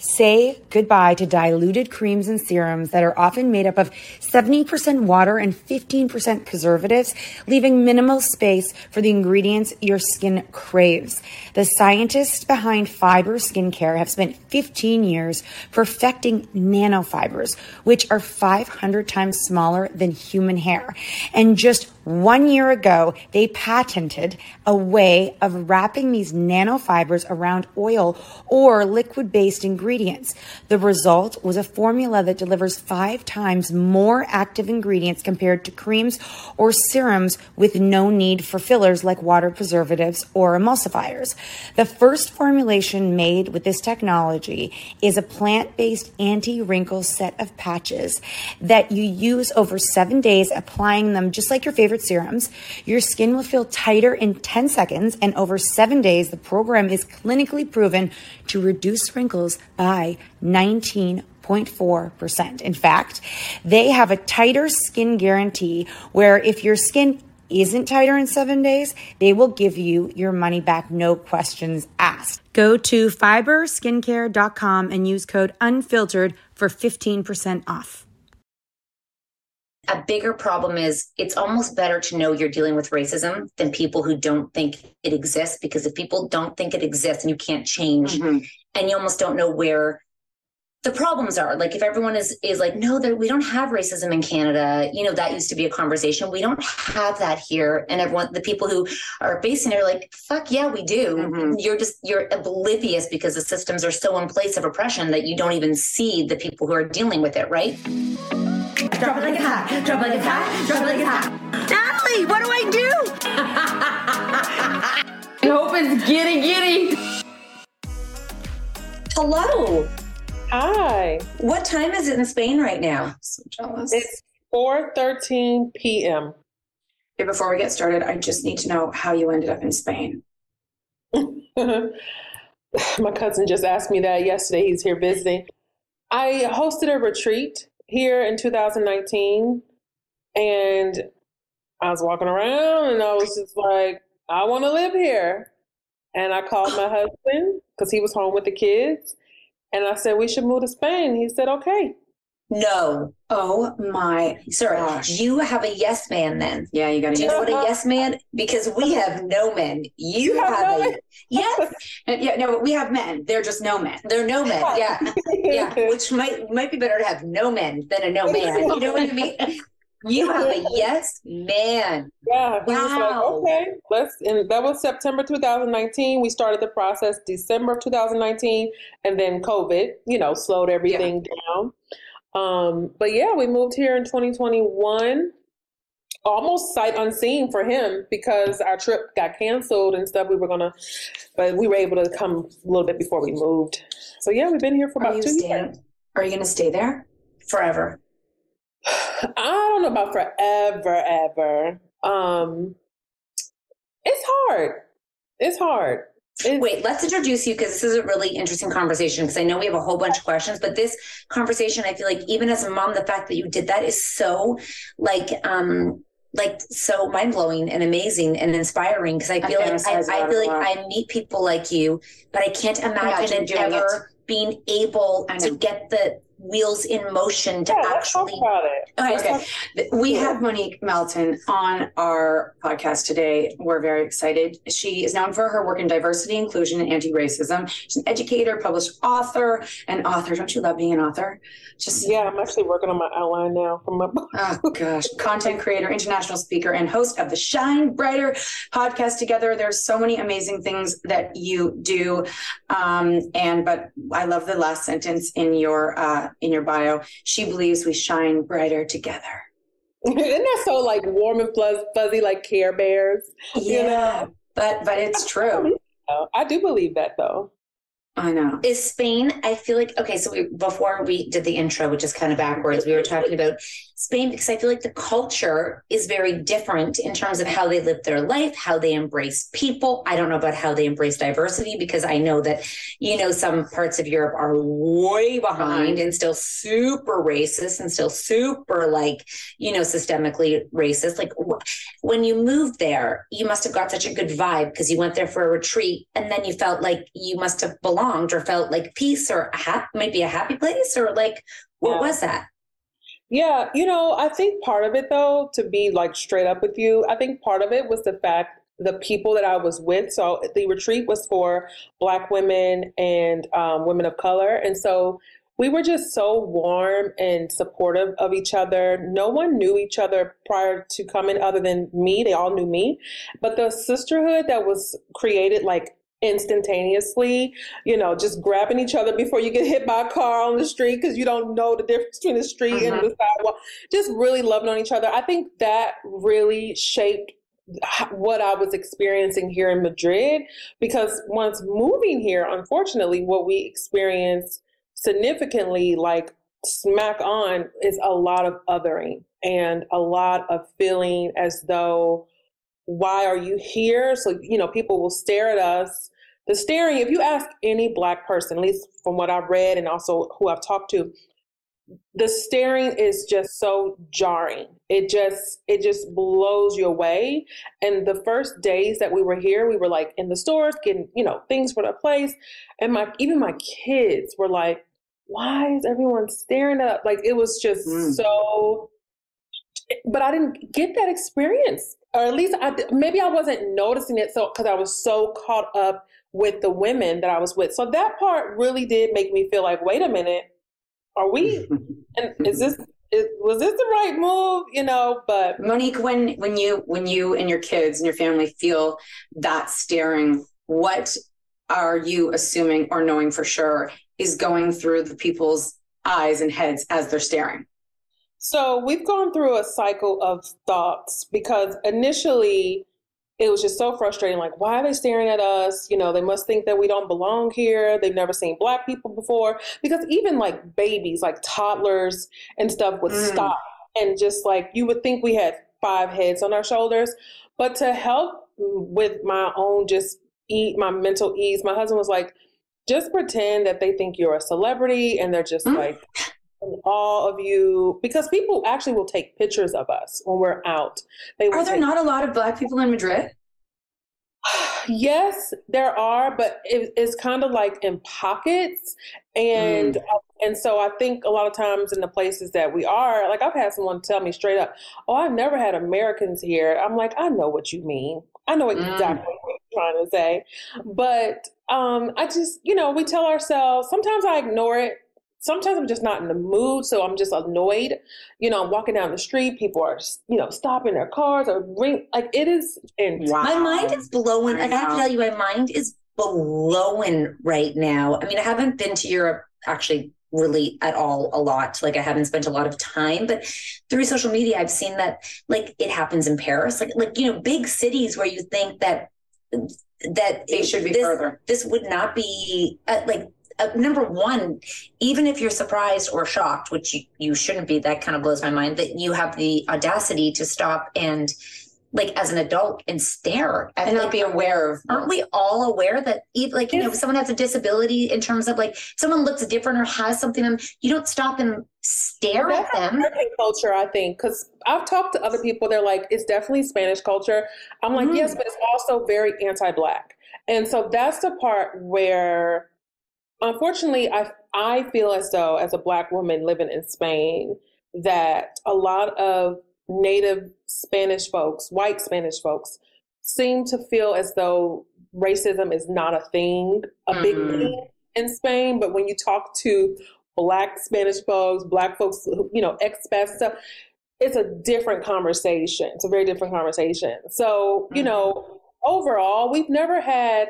Say goodbye to diluted creams and serums that are often made up of 70% water and 15% preservatives, leaving minimal space for the ingredients your skin craves. The scientists behind fiber skincare have spent 15 years perfecting nanofibers, which are 500 times smaller than human hair. And just one year ago, they patented a way of wrapping these nanofibers around oil or liquid based ingredients. The result was a formula that delivers five times more active ingredients compared to creams or serums with no need for fillers like water preservatives or emulsifiers. The first formulation made with this technology is a plant based anti wrinkle set of patches that you use over seven days, applying them just like your favorite serums. Your skin will feel tighter in 10 seconds, and over seven days, the program is clinically proven to reduce wrinkles by 19.4%. In fact, they have a tighter skin guarantee where if your skin isn't tighter in seven days, they will give you your money back, no questions asked. Go to fiberskincare.com and use code unfiltered for 15% off a bigger problem is it's almost better to know you're dealing with racism than people who don't think it exists because if people don't think it exists and you can't change mm-hmm. and you almost don't know where the problems are. Like if everyone is is like no there, we don't have racism in canada you know that used to be a conversation. We don't have that here. And everyone the people who are facing it are like fuck yeah we do. Mm-hmm. you're just you're oblivious because the systems are so in place of oppression that you don't even see the people who are dealing with it right Drop it like it's hot. Drop it like it's hot. Drop it like it's hot. Natalie, what do I do? I hope it's giddy giddy. Hello. Hi. What time is it in Spain right now? So jealous. It's 4:13 p.m. Okay, before we get started, I just need to know how you ended up in Spain. My cousin just asked me that yesterday. He's here visiting. I hosted a retreat here in 2019 and I was walking around and I was just like, I want to live here. And I called my husband because he was home with the kids. And I said, we should move to Spain. He said, okay. No. Oh my Sir, gosh. you have a yes man then. Yeah, you got to Do you know what a yes man? Because we have no men. You, you have, have no a yes. yeah, no, we have men. They're just no men. They're no men. Yeah. yeah. Which might might be better to have no men than a no man. You know what I mean? You have a yes man. Yeah. Wow. Like, okay, let's and that was September 2019. We started the process December of 2019, and then COVID, you know, slowed everything yeah. down. Um, but yeah, we moved here in 2021, almost sight unseen for him because our trip got canceled and stuff. We were gonna, but we were able to come a little bit before we moved. So yeah, we've been here for about two staying, years. Are you gonna stay there forever? I don't know about forever, ever. Um, it's hard. It's hard. Wait, let's introduce you because this is a really interesting conversation. Because I know we have a whole bunch of questions, but this conversation, I feel like even as a mom, the fact that you did that is so like um like so mind blowing and amazing and inspiring. Because I feel like I, I feel like. I meet people like you, but I can't imagine Imagine it ever being able to get the wheels in motion to yeah, actually. about it. Okay, okay. We have Monique Melton on our podcast today. We're very excited. She is known for her work in diversity, inclusion, and anti-racism. She's an educator, published author, and author. Don't you love being an author? Just Yeah, I'm actually working on my outline now for my book. Oh gosh, content creator, international speaker, and host of the Shine Brighter podcast. Together, there's so many amazing things that you do. Um, and but I love the last sentence in your uh, in your bio. She believes we shine brighter together. Isn't that so like warm and fuzz- fuzzy, like Care Bears? You know? but but it's true. I do believe that though. I know. Is Spain? I feel like okay. So we, before we did the intro, which is kind of backwards, we were talking about Spain because I feel like the culture is very different in terms of how they live their life, how they embrace people. I don't know about how they embrace diversity because I know that you know some parts of Europe are way behind and still super racist and still super like you know systemically racist. Like when you moved there, you must have got such a good vibe because you went there for a retreat and then you felt like you must have belonged or felt like peace or a hap- maybe a happy place or like what Yeah. was that? Yeah, you know, I think part of it though, to be like straight up with you, I think part of it was the fact the people that I was with. So the retreat was for Black women and um, women of color, and so we were just so warm and supportive of each other. No one knew each other prior to coming, other than me. They all knew me, but the sisterhood that was created, like instantaneously, you know, just grabbing each other before you get hit by a car on the street because you don't know the difference between the street and mm-hmm. the sidewalk. Just really loving on each other. I think that really shaped what I was experiencing here in Madrid because once moving here, unfortunately, what we experienced significantly, like smack on, is a lot of othering and a lot of feeling as though why are you here? So, you know, people will stare at us. The staring, if you ask any black person, at least from what I've read and also who I've talked to, the staring is just so jarring. It just it just blows you away. And the first days that we were here, we were like in the stores getting, you know, things for the place. And my even my kids were like, why is everyone staring at? Like it was just Mm. so but I didn't get that experience, or at least I maybe I wasn't noticing it so because I was so caught up with the women that I was with. So that part really did make me feel like, wait a minute, are we? And is this is, was this the right move? You know, but Monique, when when you when you and your kids and your family feel that staring, what are you assuming or knowing for sure is going through the people's eyes and heads as they're staring? So we've gone through a cycle of thoughts because initially it was just so frustrating. Like, why are they staring at us? You know, they must think that we don't belong here. They've never seen black people before. Because even like babies, like toddlers and stuff would Mm. stop and just like you would think we had five heads on our shoulders. But to help with my own just eat my mental ease, my husband was like, just pretend that they think you're a celebrity and they're just Mm. like in awe of you because people actually will take pictures of us when we're out. They Are there take- not a lot of black people in Madrid? Yes, there are, but it, it's kind of like in pockets, and Mm. uh, and so I think a lot of times in the places that we are, like I've had someone tell me straight up, "Oh, I've never had Americans here." I'm like, I know what you mean. I know Mm. exactly what you're trying to say, but um, I just, you know, we tell ourselves. Sometimes I ignore it. Sometimes I'm just not in the mood, so I'm just annoyed. You know, I'm walking down the street, people are, you know, stopping their cars or ring. Like it is intense. My mind is blowing. I I have to tell you, my mind is blowing right now. I mean, I haven't been to Europe actually really at all a lot. Like I haven't spent a lot of time, but through social media, I've seen that like it happens in Paris, like like you know, big cities where you think that that They should be this, further. This would not be uh, like uh, number one, even if you're surprised or shocked, which you, you shouldn't be, that kind of blows my mind that you have the audacity to stop and like as an adult and stare at, and like, not be aware of aren't we all aware that even like you know if someone has a disability in terms of like someone looks different or has something and you don't stop and stare at them. American culture i think because i've talked to other people they're like it's definitely spanish culture. I'm like Mm. yes but it's also very anti-black. And so that's the part where unfortunately i i feel as though as a black woman living in spain that a lot of native spanish folks white spanish folks seem to feel as though racism is not a thing a big Mhm. thing in spain. But when you talk to black spanish folks black folks you know expats stuff it's a different conversation. It's a very different conversation. So you know overall we've never had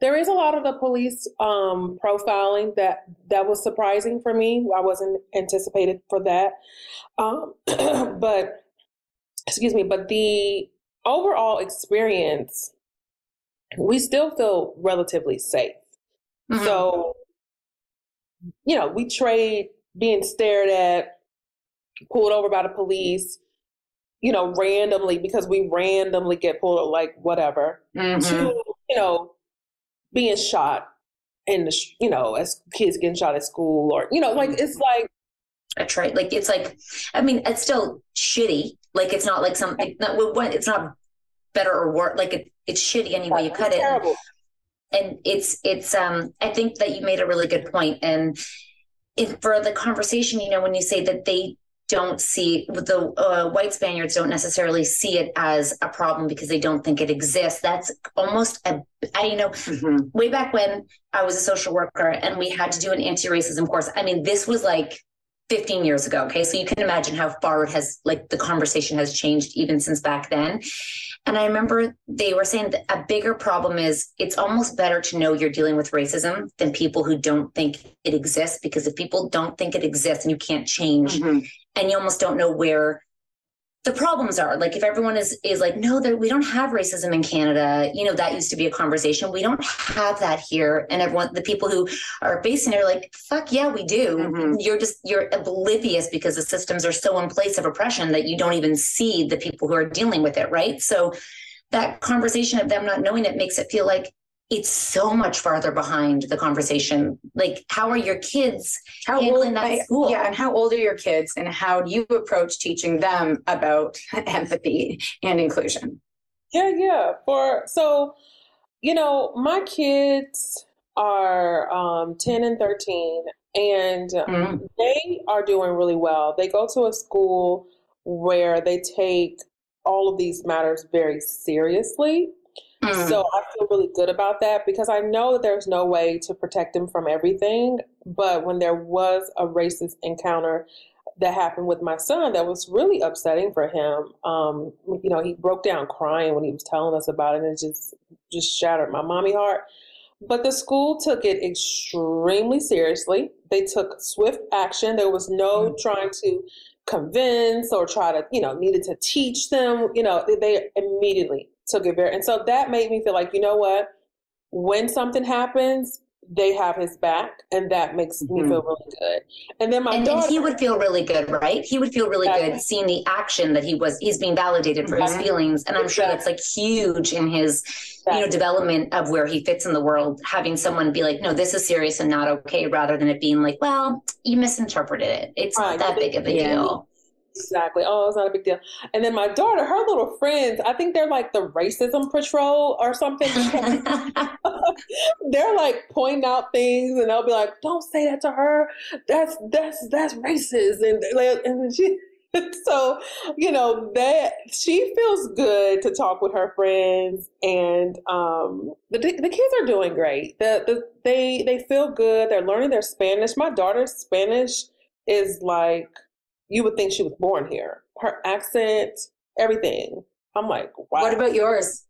there is a lot of the police um, profiling that that was surprising for me. I wasn't anticipated for that, um, but excuse me. But the overall experience, we still feel relatively safe. Mhm. So, you know, we trade being stared at, pulled over by the police, you know, randomly because we randomly get pulled, like whatever, Mhm. to, you know, being shot in the, you know, as kids getting shot at school or, you know, like it's like, That's right. Like it's like, I mean, it's still shitty. Like it's not like something. Not, it's not better or worse. Like it, it's shitty any way you cut it. And it's it's. Um, I think that you made a really good. And if for the conversation, you know, when you say that they don't see the uh, white Spaniards don't necessarily see it as a problem because they don't think it exists. That's almost a. I you know Mhm. way back when I was a social worker and we had to do an anti-racism course. I mean, this was like 15 years ago. Okay. So you can imagine how far it has, like, the conversation has changed even since back then. And I remember they were saying that a bigger problem is it's almost better to know you're dealing with racism than people who don't think it exists. Because if people don't think it exists and you can't change, Mhm. And you almost don't know where the problems are. Like if everyone is is like no there we don't have racism in canada you know that used to be a conversation. We don't have that here. And everyone the people who are facing it are like fuck yeah we do. Mhm. you're just you're oblivious because the systems are so in place of oppression that you don't even see the people who are dealing with it right? So that conversation of them not knowing it makes it feel like it's so much farther behind the conversation like how are your kids How handling old? that I- school Yeah, and how old are your kids, and how do you approach teaching them about empathy and inclusion? Yeah, yeah. For so, you know, my kids are um, ten and thirteen, and Mhm. they are doing really well. They go to a school where they take all of these matters very seriously. Mm. So I feel really good about that because I know that there's no way to protect them from everything. But when there was a racist encounter that happened with my son, that was really upsetting for him. Um, you know, he broke down crying when he was telling us about it, and it just just shattered my mommy heart. But the school took it extremely seriously. They took swift action. There was no trying to convince or try to, you know, needed to teach them. You know, they, they immediately took it very, and so that made me feel like, you know what, when something happens, they have his back, and that makes me Mhm. feel really good. And then my and, daughter, and he would feel really good, right? He would feel really Exactly. good seeing the action that he was he's being validated for his Mhm. feelings, and I'm sure that's like huge in his you know development of where he fits in the world. Having someone be like, "No, this is serious and not okay," rather than it being like, "Well, you misinterpreted it. It's Right. not that big of a Yeah. deal." Exactly. Oh, it's not a big deal. And then my daughter, her little friends, I think they're like the racism patrol or something. they're like pointing out things and they'll be like, Don't say that to her. That's that's that's racist. And and she so, you know, that she feels good to talk with her friends and um the the kids are doing great. The, the they they feel good. They're learning their Spanish. My daughter's Spanish is like you would think she was born here. Her accent, everything. I'm like, wow. What about yours?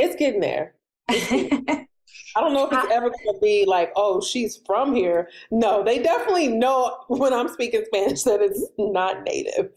it's getting there. I don't know if it's ever going to be like, oh, she's from here. No, they definitely know when I'm speaking Spanish that it's not native.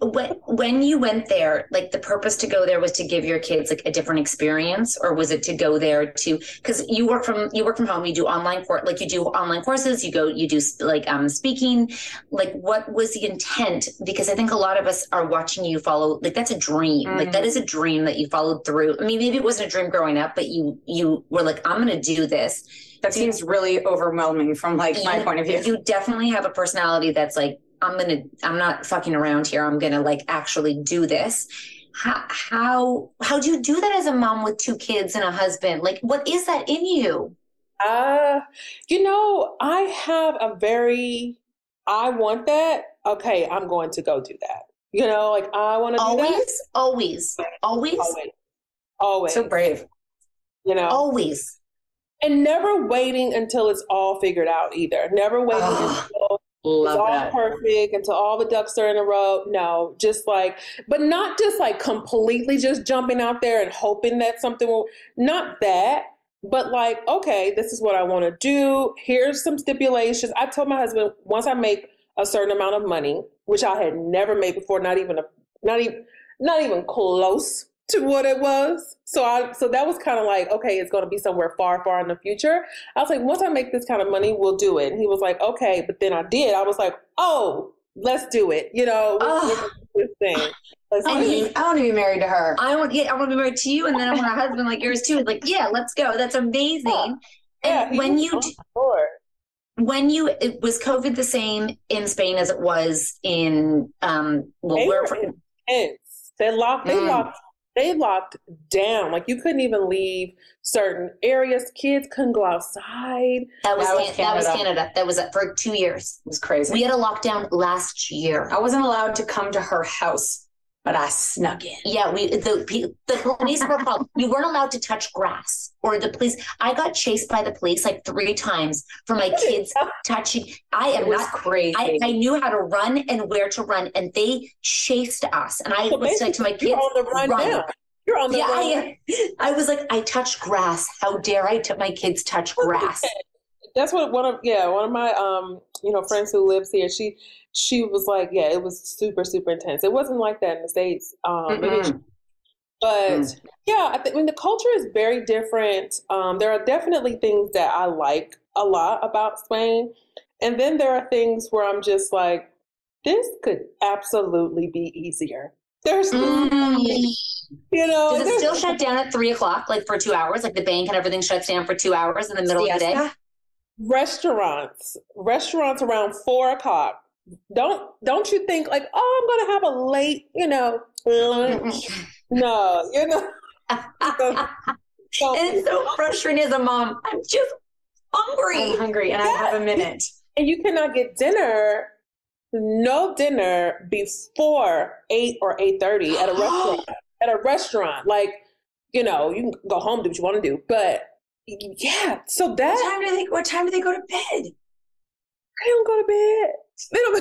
When when you went there like the purpose to go there was to give your kids like a different experience or was it to go there to because you work from you work from home you do online course like you do online courses you go you do like um speaking. Like what was the intent? Because i think a lot of us are watching you follow like that's a dream. Mm. like that mm. a dream that you followed through. I mean maybe it wasn't a dream growing up but you you were like i'm gonna do this. That seems really overwhelming from like my point of view. you definitely have a personality that's like I'm gonna I'm not fucking around here. I'm gonna like actually do this. How how how do you do that as a mom with two kids and a husband? Like what is that in you? Uh you know, I have a very I want that. Okay, I'm going to go do that. You know, like I want to always, always, always, always, always. So brave. You know, always, and never waiting until it's all figured out either. Never waiting until Love it's all that. perfect until all the ducks are in a row. No, just like, but not just like completely just jumping out there and hoping that something will, not that, but like, okay, this is what I want to do. Here's some stipulations. I told my husband once I make a certain amount of money, which I had never made before, not even a, not even, not even close to what it was. So I so that was kind of like, okay, it's going to be somewhere far, far in the future. I was like, once I make this kind of money, we'll do it. And he was like, okay, but then I did. I was like, oh, let's do it. You know, oh. this thing. I want, be, I want, to be, married to her. I want, yeah, I want to be married to you, and then I want a husband like yours too. Like, yeah, let's go. That's amazing. Yeah. And yeah, when you, when you, it, was COVID the same in Spain as it was in, um, well, they where, They locked, they mm. locked they locked down. Like you couldn't even leave certain areas. Kids couldn't go outside. That was, that was, Canada. That was Canada. That was for two years. It was crazy. We had a lockdown last year. I wasn't allowed to come to her house but I snuck in. Yeah, we the the police were called. We weren't allowed to touch grass or the police. I got chased by the police like three times for my kids touching. I am not crazy. I, I, knew how to run and where to run, and they chased us. And I so was like to my kids, you're on the run, run. Now. You're on the yeah, run. I, I was like, I touched grass. How dare I? T- my kids touch grass. That's what one of yeah one of my um you know friends who lives here. She she was like, yeah, it was super, super intense. It wasn't like that in the States. Um, mm-hmm. but mm. yeah, I think I mean, the culture is very different. Um, there are definitely things that I like a lot about Spain. And then there are things where I'm just like, this could absolutely be easier. There's, mm. you know, does it still shut down at three o'clock, like for two hours? Like the bank and everything shuts down for two hours in the middle of the day. Restaurants, restaurants around four o'clock. Don't don't you think like oh i'm gonna have a late you know lunch? No you know. It's so frustrating as a mom. I'm just hungry. I'm hungry and yeah. i have a minute. And you cannot get dinner no dinner before 8 or 8.30 at a restaurant at a restaurant. Like you know you can go home do what you want to do but yeah so that what time do they what time do they go to bed? I don't go to bed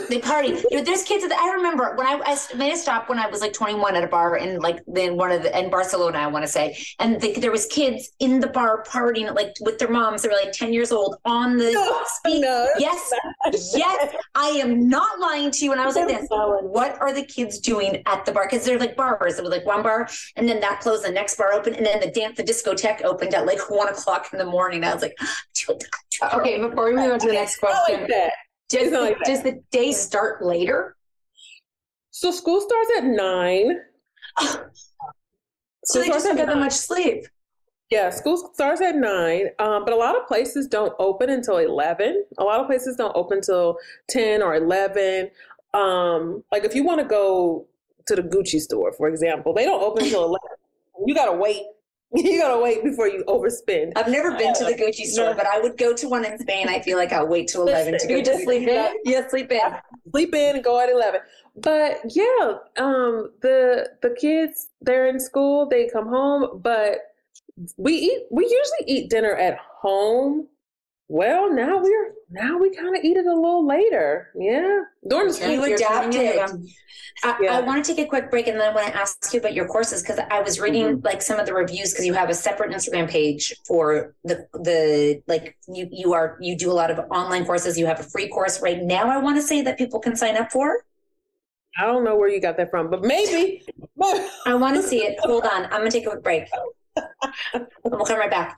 they party. there's kids. That, I remember when I, I made a stop when I was like 21 at a bar in like then one of the in Barcelona, I want to say, and the, there was kids in the bar partying like with their moms. They were like 10 years old on the no, speed. No, yes, yes, I am not lying to you. And I was like this: What are the kids doing at the bar? Because they're like bars. It was like one bar, and then that closed. The next bar opened, and then the dance, the discotheque opened at like one o'clock in the morning. I was like, okay. Before we move on to the next question. Does, the, does the day start later? So school starts at nine. so they just don't get that much sleep. Yeah, school starts at nine, um, but a lot of places don't open until eleven. A lot of places don't open until ten or eleven. Um, like if you want to go to the Gucci store, for example, they don't open until eleven. You gotta wait you gotta wait before you overspend. I've never been to the Gucci store, but I would go to one in Spain. I feel like I'll wait till eleven to go. You just sleep in. Yeah, sleep in. Sleep in and go at eleven. But yeah, um, the the kids they're in school. They come home, but we eat. We usually eat dinner at home well, now we're now we kind of eat it a little later. Yeah, the you adapted. I, yeah. I want to take a quick break and then I want to ask you about your courses because I was reading mm-hmm. like some of the reviews because you have a separate Instagram page for the the like you you are you do a lot of online courses. You have a free course right now. I want to say that people can sign up for. I don't know where you got that from, but maybe. I want to see it. Hold on. I'm going to take a quick break. we'll come right back.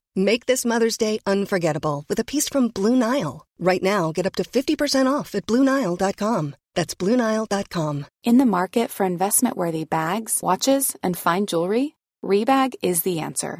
Make this Mother's Day unforgettable with a piece from Blue Nile. Right now, get up to 50% off at BlueNile.com. That's BlueNile.com. In the market for investment worthy bags, watches, and fine jewelry, Rebag is the answer.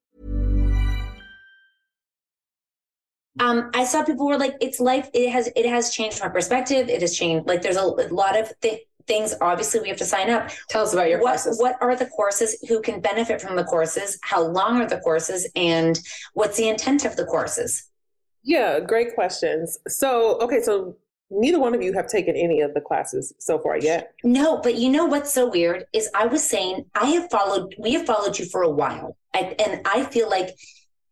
Um i saw people were like it's life it has it has changed my perspective. It has changed like there's a, a lot of th- things obviously we have to sign up. Tell us about your what, courses. what are the courses who can benefit from the courses how long are the courses and what's the intent of the courses? Yeah great questions. So okay so neither one of you have taken any of the classes so far yet? No but you know what's so weird is i was saying i have followed we have followed you for a while. I, and i feel like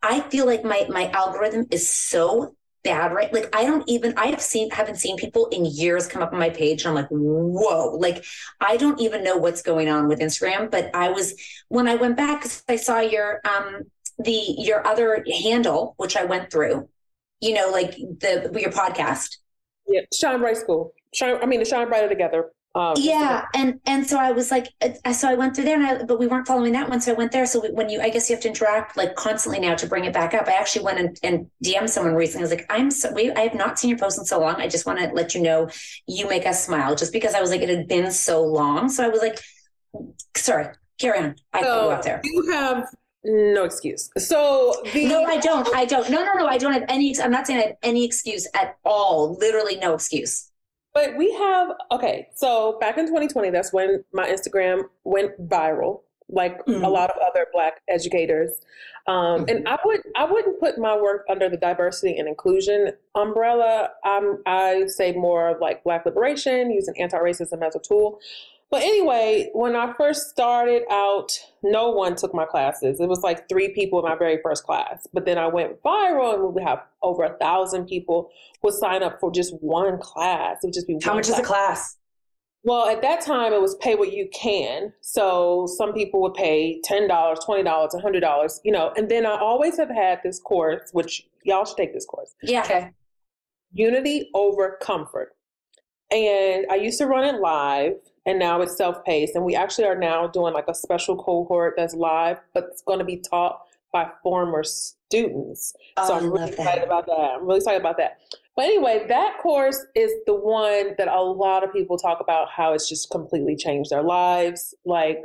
I feel like my my algorithm is so bad, right? Like I don't even I've seen haven't seen people in years come up on my page and I'm like, whoa, like I don't even know what's going on with Instagram. But I was when I went back because I saw your um the your other handle, which I went through, you know, like the your podcast. Yeah, Shine Bright School. Shine, I mean, the Shine Brighter Together um, yeah, and and so I was like, uh, so I went through there, and I, but we weren't following that one, so I went there. So when you, I guess you have to interact like constantly now to bring it back up. I actually went and, and DM someone recently. I was like, I'm so, we, I have not seen your post in so long. I just want to let you know you make us smile, just because I was like, it had been so long. So I was like, sorry, carry on. I so go out there. You have no excuse. So the- no, I don't. I don't. No, no, no. I don't have any. I'm not saying I have any excuse at all. Literally, no excuse. But we have okay. So back in 2020, that's when my Instagram went viral, like mm-hmm. a lot of other Black educators. Um, mm-hmm. And I would I wouldn't put my work under the diversity and inclusion umbrella. I'm I say more like Black liberation, using anti-racism as a tool. But anyway, when I first started out, no one took my classes. It was like three people in my very first class. But then I went viral and we would have over a thousand people would sign up for just one class. It would just be How much class. is a class? Well, at that time it was pay what you can. So some people would pay $10, $20, $100, you know. And then I always have had this course, which y'all should take this course. Yeah. Okay. Unity over comfort. And I used to run it live and now it's self-paced. And we actually are now doing like a special cohort that's live but it's going to be taught by former students. Oh, so i'm really excited about that. I'm really excited about that. But anyway that course is the one that a lot of people talk about how it's just completely changed their lives like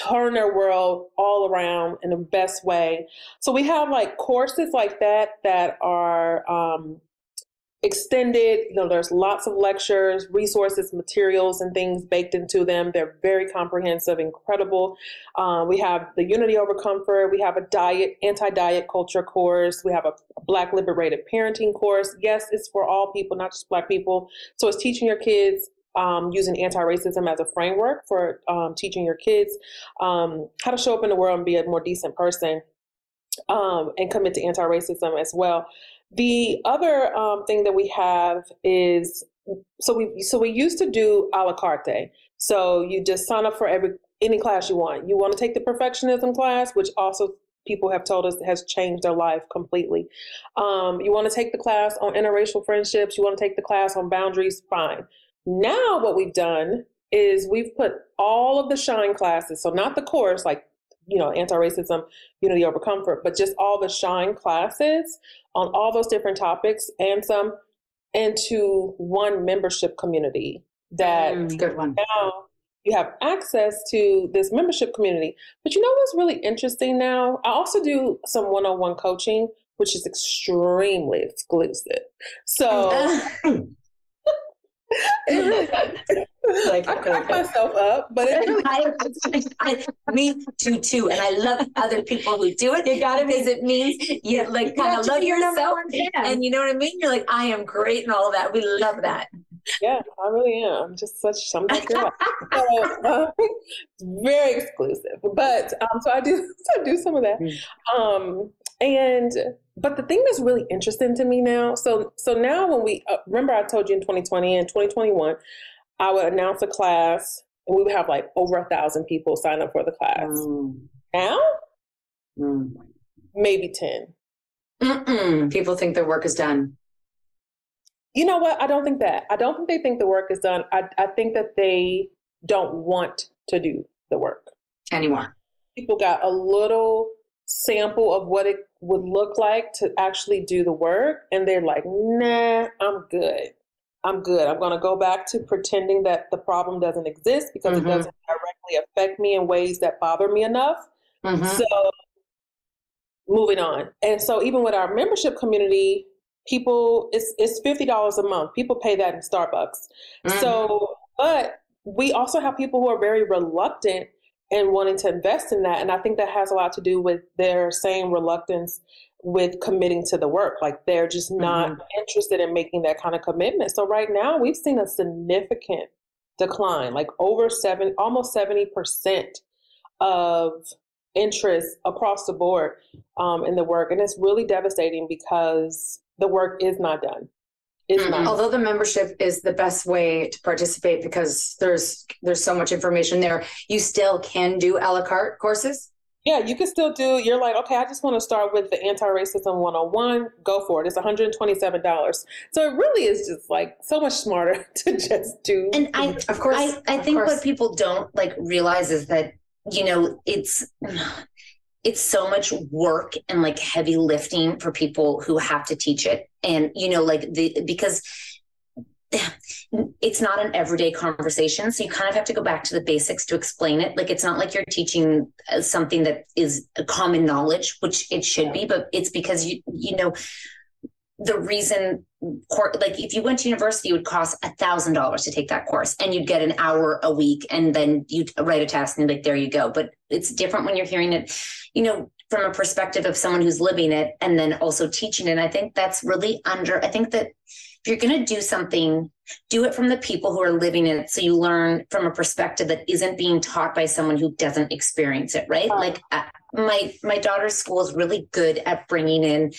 turn their world all around in the best way. So we have like courses like that that are um, extended. You know, there's lots of lectures, resources, materials, and things baked into them. They're very comprehensive, incredible. Um, we have the Unity Over Comfort. We have a diet, anti-diet culture course. We have a, a Black liberated parenting course. Yes, it's for all people, not just Black people. So it's teaching your kids um, using anti-racism as a framework for um, teaching your kids um, how to show up in the world and be a more decent person um, and commit to anti-racism as well. The other um, thing that we have is so we so we used to do a la carte. So you just sign up for every any class you want. You want to take the perfectionism class, which also people have told us has changed their life completely. Um, you want to take the class on interracial friendships, you want to take the class on boundaries, fine. Now, what we've done is we've put all of the shine classes, so not the course like you know anti-racism, unity over comfort, but just all the shine classes on all those different topics and some into one membership community that mm, good one. now you have access to this membership community. But you know what's really interesting now? I also do some one on one coaching, which is extremely exclusive. So like, I crack myself up, but really- I, I, I, me too, too. And I love other people who do it. You got it because it means you like kind of love yourself, and you know what I mean. You're like, I am great, and all that. We love that. Yeah, I really am. I'm just such I'm girl. so, uh, very exclusive, but um, so I do so I do some of that. Um, and but the thing that's really interesting to me now, so so now when we uh, remember, I told you in 2020 and 2021, I would announce a class, and we would have like over a thousand people sign up for the class. Mm. Now, Mm. maybe ten. Mm-mm. People think their work is done. You know what? I don't think that. I don't think they think the work is done. I, I think that they don't want to do the work anymore. People got a little sample of what it would look like to actually do the work, and they're like, nah, I'm good. I'm good. I'm going to go back to pretending that the problem doesn't exist because Mhm. it doesn't directly affect me in ways that bother me enough. Mhm. So, moving on. And so, even with our membership community, people it's it's fifty dollars a month. People pay that in Starbucks. So, but we also have people who are very reluctant and wanting to invest in that, and I think that has a lot to do with their same reluctance with committing to the work. Like they're just not interested in making that kind of commitment. So right now, we've seen a significant decline, like over seven, almost seventy percent of interest across the board um, in the work, and it's really devastating because the work is not done. It's not. Although the membership is the best way to participate because there's there's so much information there, you still can do a la carte courses. Yeah, you can still do. You're like, okay, I just want to start with the anti-racism 101. Go for it. It's 127 dollars. So it really is just like so much smarter to just do. And I, of course, I, I think course. what people don't like realize is that you know it's it's so much work and like heavy lifting for people who have to teach it, and you know like the because it's not an everyday conversation so you kind of have to go back to the basics to explain it. Like it's not like you're teaching uh, something that is a common knowledge which it should be but it's because you you know the reason cour- like if you went to university it would cost a thousand dollars to take that course and you'd get an hour a week and then you'd write a test and like there you go. But it's different when you're hearing it you know from a perspective of someone who's living it and then also teaching it. And i think that's really under i think that if you're going to do something do it from the people who are living it so you learn from a perspective that isn't being taught by someone who doesn't experience it right. Like uh, my my daughter's school is really good at bringing in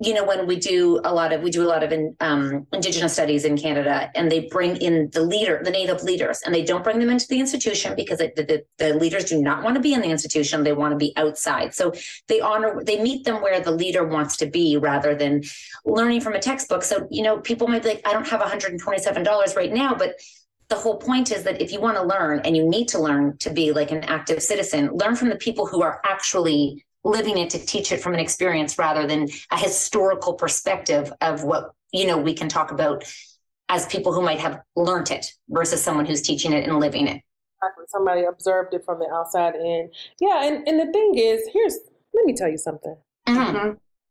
you know when we do a lot of we do a lot of in, um, indigenous studies in canada and they bring in the leader the native leaders and they don't bring them into the institution because it, the, the, leaders do not want to be in the institution they want to be outside. So they honor they meet them where the leader wants to be rather than learning from a textbook. So you know people might be like i don't have $127 right now but the whole point is that if you want to learn and you need to learn to be like an active citizen learn from the people who are actually living it to teach it from an experience rather than a historical perspective of what you know we can talk about as people who might have learned it versus someone who's teaching it and living it Exactly. Somebody observed it from the outside in. Yeah, and, and the thing is, here's let me tell you something.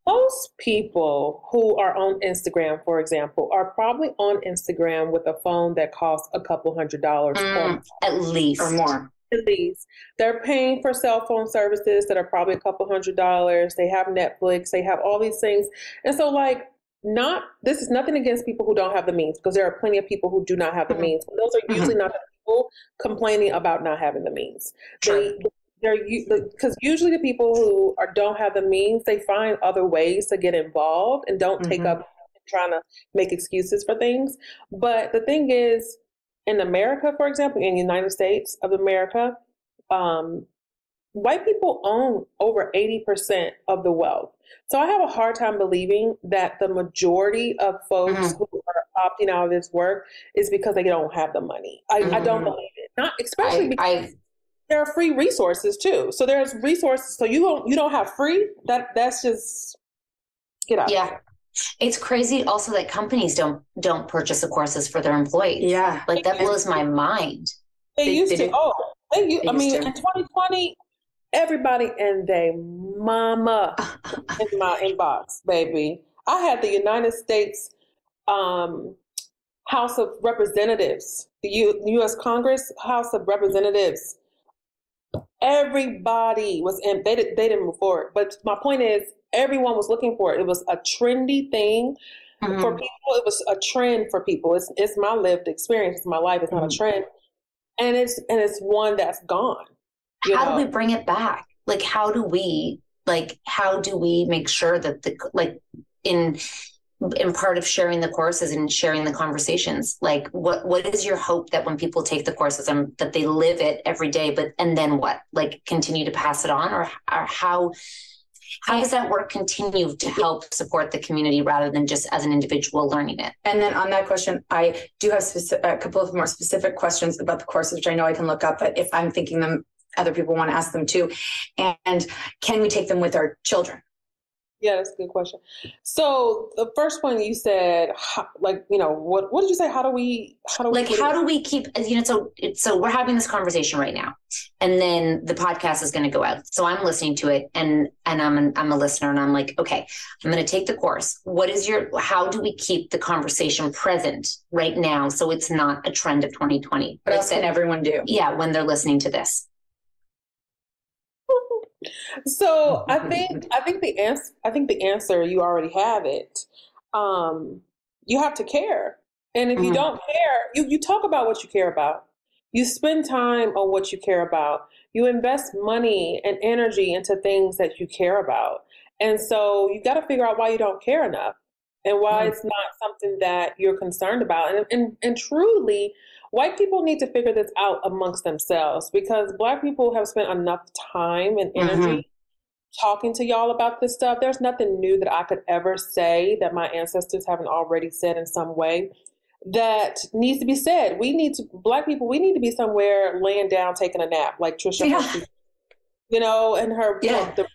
Most people who are on Instagram, for example, are probably on Instagram with a phone that costs a couple hundred dollars Mm, or at least or more. Least they're paying for cell phone services that are probably a couple hundred dollars. They have Netflix. They have all these things, and so like not this is nothing against people who don't have the means because there are plenty of people who do not have the means. But those are usually not the people complaining about not having the means. They they're because usually the people who are don't have the means they find other ways to get involved and don't take Mhm. up trying to make excuses for things. But the thing is, in America, for example, in the United States of America, um, white people own over 80% of the wealth. So I have a hard time believing that the majority of folks mm-hmm. who are opting out of this work is because they don't have the money. I, mm-hmm. I don't believe it. Not especially I, because I, there are free resources too. So there's resources. So you don't you don't have free. That that's just get out. Yeah. It's crazy also that companies don't don't purchase the courses for their employees. Yeah. Like that blows my mind. They, they used they to. Oh, they, they I mean, to. in 2020, everybody and their mama in my inbox, baby. I had the United States um, House of Representatives, the U- U.S. Congress House of Representatives. Everybody was in. They did, they didn't move forward. But my point is, everyone was looking for it. It was a trendy thing mm-hmm. for people. It was a trend for people. It's it's my lived experience. It's my life. It's not mm-hmm. a trend, and it's and it's one that's gone how know? do we bring it back like how do we like how do we make sure that the like in in part of sharing the courses and sharing the conversations like what what is your hope that when people take the courses and that they live it every day but and then what like continue to pass it on or, or how how does that work continue to help support the community rather than just as an individual learning it and then on that question i do have specific, a couple of more specific questions about the courses which i know i can look up but if i'm thinking them other people want to ask them too. And can we take them with our children? Yeah, that's a good question. So the first one you said, how, like, you know, what what did you say? How do we? How do we like? We, how do we keep? You know, so so we're having this conversation right now, and then the podcast is going to go out. So I'm listening to it, and and I'm an, I'm a listener, and I'm like, okay, I'm going to take the course. What is your? How do we keep the conversation present right now, so it's not a trend of 2020? What else can everyone do? Yeah, when they're listening to this. So I think I think the answer I think the answer you already have it. Um, you have to care, and if mm-hmm. you don't care, you you talk about what you care about. You spend time on what you care about. You invest money and energy into things that you care about, and so you got to figure out why you don't care enough and why mm-hmm. it's not something that you're concerned about. And and, and truly, white people need to figure this out amongst themselves because black people have spent enough time and energy mm-hmm. talking to y'all about this stuff. There's nothing new that I could ever say that my ancestors haven't already said in some way that needs to be said. We need to black people, we need to be somewhere laying down taking a nap like Tricia yeah. you know, and her yeah. the,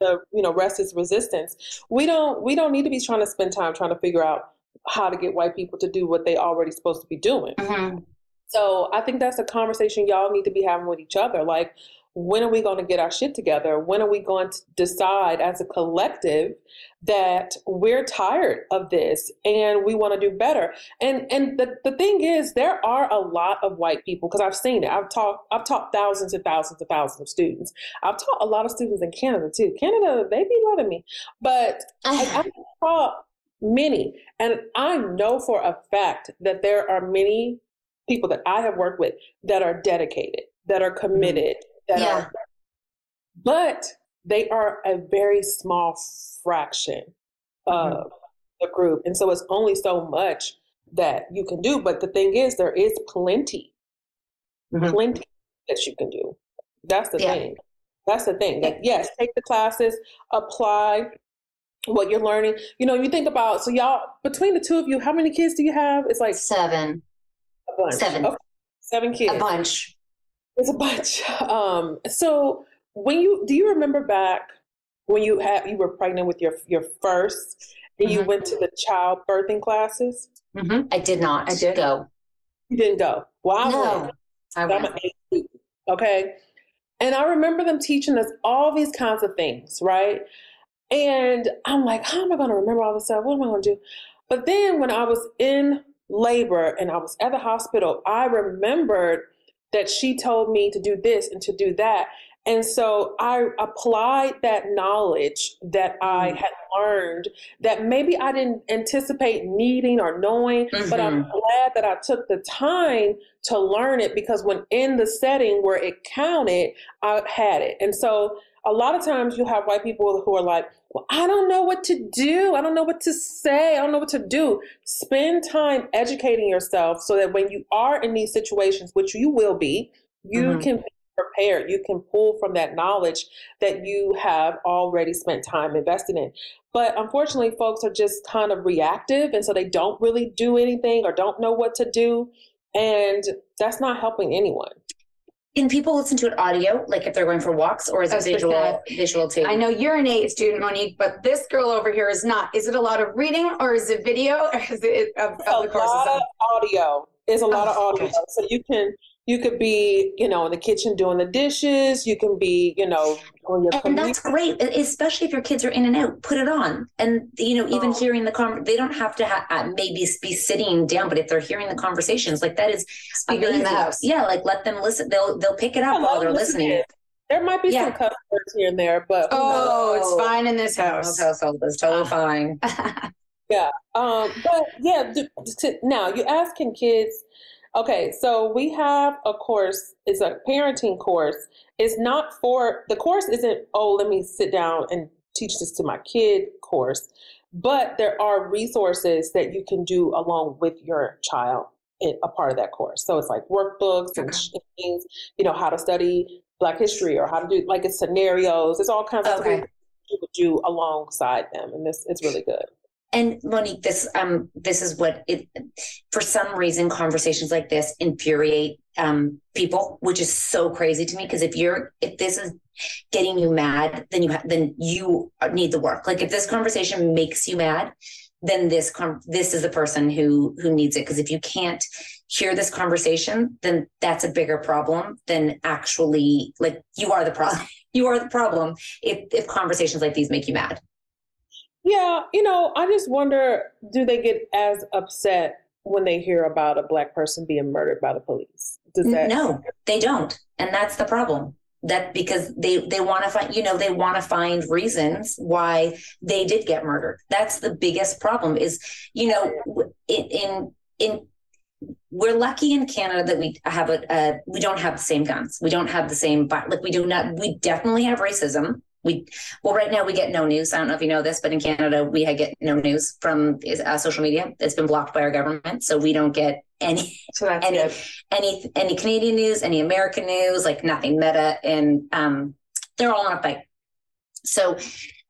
the you know rest is resistance. We don't we don't need to be trying to spend time trying to figure out how to get white people to do what they already supposed to be doing. Mm-hmm. So I think that's a conversation y'all need to be having with each other. Like, when are we going to get our shit together? When are we going to decide as a collective that we're tired of this and we want to do better? And and the, the thing is, there are a lot of white people because I've seen it. I've taught I've taught thousands and thousands and thousands of students. I've taught a lot of students in Canada too. Canada, they be loving me, but I, I've taught many, and I know for a fact that there are many people that I have worked with that are dedicated, that are committed, that yeah. are, but they are a very small fraction of mm-hmm. the group. And so it's only so much that you can do. But the thing is, there is plenty, mm-hmm. plenty that you can do. That's the yeah. thing. That's the thing. That yes, take the classes, apply what you're learning. You know, you think about so y'all between the two of you, how many kids do you have? It's like seven. Seven. Okay. Seven kids. A bunch. It's a bunch. Um, so when you do you remember back when you had you were pregnant with your your first and mm-hmm. you went to the child birthing classes? Mm-hmm. I did not. I did go. You didn't go. Well, I no, went. I went. Okay. And I remember them teaching us all these kinds of things, right? And I'm like, how am I going to remember all this stuff? What am I going to do? But then when I was in labor and I was at the hospital, I remembered that she told me to do this and to do that. And so I applied that knowledge that I mm-hmm. had learned that maybe I didn't anticipate needing or knowing, mm-hmm. but I'm mm-hmm. glad that I took the time to learn it because when in the setting where it counted, I had it. And so a lot of times you have white people who are like, well, I don't know what to do. I don't know what to say. I don't know what to do. Spend time educating yourself so that when you are in these situations, which you will be, you mm-hmm. can be prepared. You can pull from that knowledge that you have already spent time investing in. But unfortunately, folks are just kind of reactive. And so they don't really do anything or don't know what to do. And that's not helping anyone. Can people listen to it audio, like if they're going for walks, or is it visual? Visual too. I know you're an A student, Monique, but this girl over here is not. Is it a lot of reading, or is it video, or is it of, of a lot of audio? It's a lot Oh, of audio, so you can you could be you know in the kitchen doing the dishes. You can be you know on your and that's great, especially if your kids are in and out. Put it on, and you know, even hearing the con, they don't have to ha- uh, maybe be sitting down, but if they're hearing the conversations, like that is Speaker in the house. Yeah, like let them listen. They'll they'll pick it up I while they're listening. listening. There might be Yeah. some cuss words here and there, but Oh, knows? it's fine in this house. household is totally fine. Yeah. Um, but yeah, th- to, now you ask can kids okay, so we have a course, it's a parenting course. It's not for the course isn't, oh, let me sit down and teach this to my kid course, but there are resources that you can do along with your child in a part of that course. So it's like workbooks and sh- things, you know, how to study Black history or how to do like it's scenarios. It's all kinds of Okay. things you would do alongside them, and this it's really good. And Monique, this um this is what it for some reason conversations like this infuriate um people, which is so crazy to me because if you're if this is getting you mad, then you ha- then you need the work. Like if this conversation makes you mad, then this com- this is the person who who needs it because if you can't hear this conversation, then that's a bigger problem than actually like you are the problem. you are the problem if if conversations like these make you mad. Yeah, you know, I just wonder do they get as upset when they hear about a black person being murdered by the police? Does that no they don't and that's the problem that because they they want to find you know they want to find reasons why they did get murdered that's the biggest problem is you know in in, in we're lucky in Canada that we have a, a we don't have the same guns. We don't have the same like we do not we definitely have racism. We well right now we get no news. I don't know if you know this, but in Canada we get no news from uh, social media. It's been blocked by our government, so we don't get any So any good. any any Canadian news, any American news, like nothing. Meta and um, they're all on a fight. So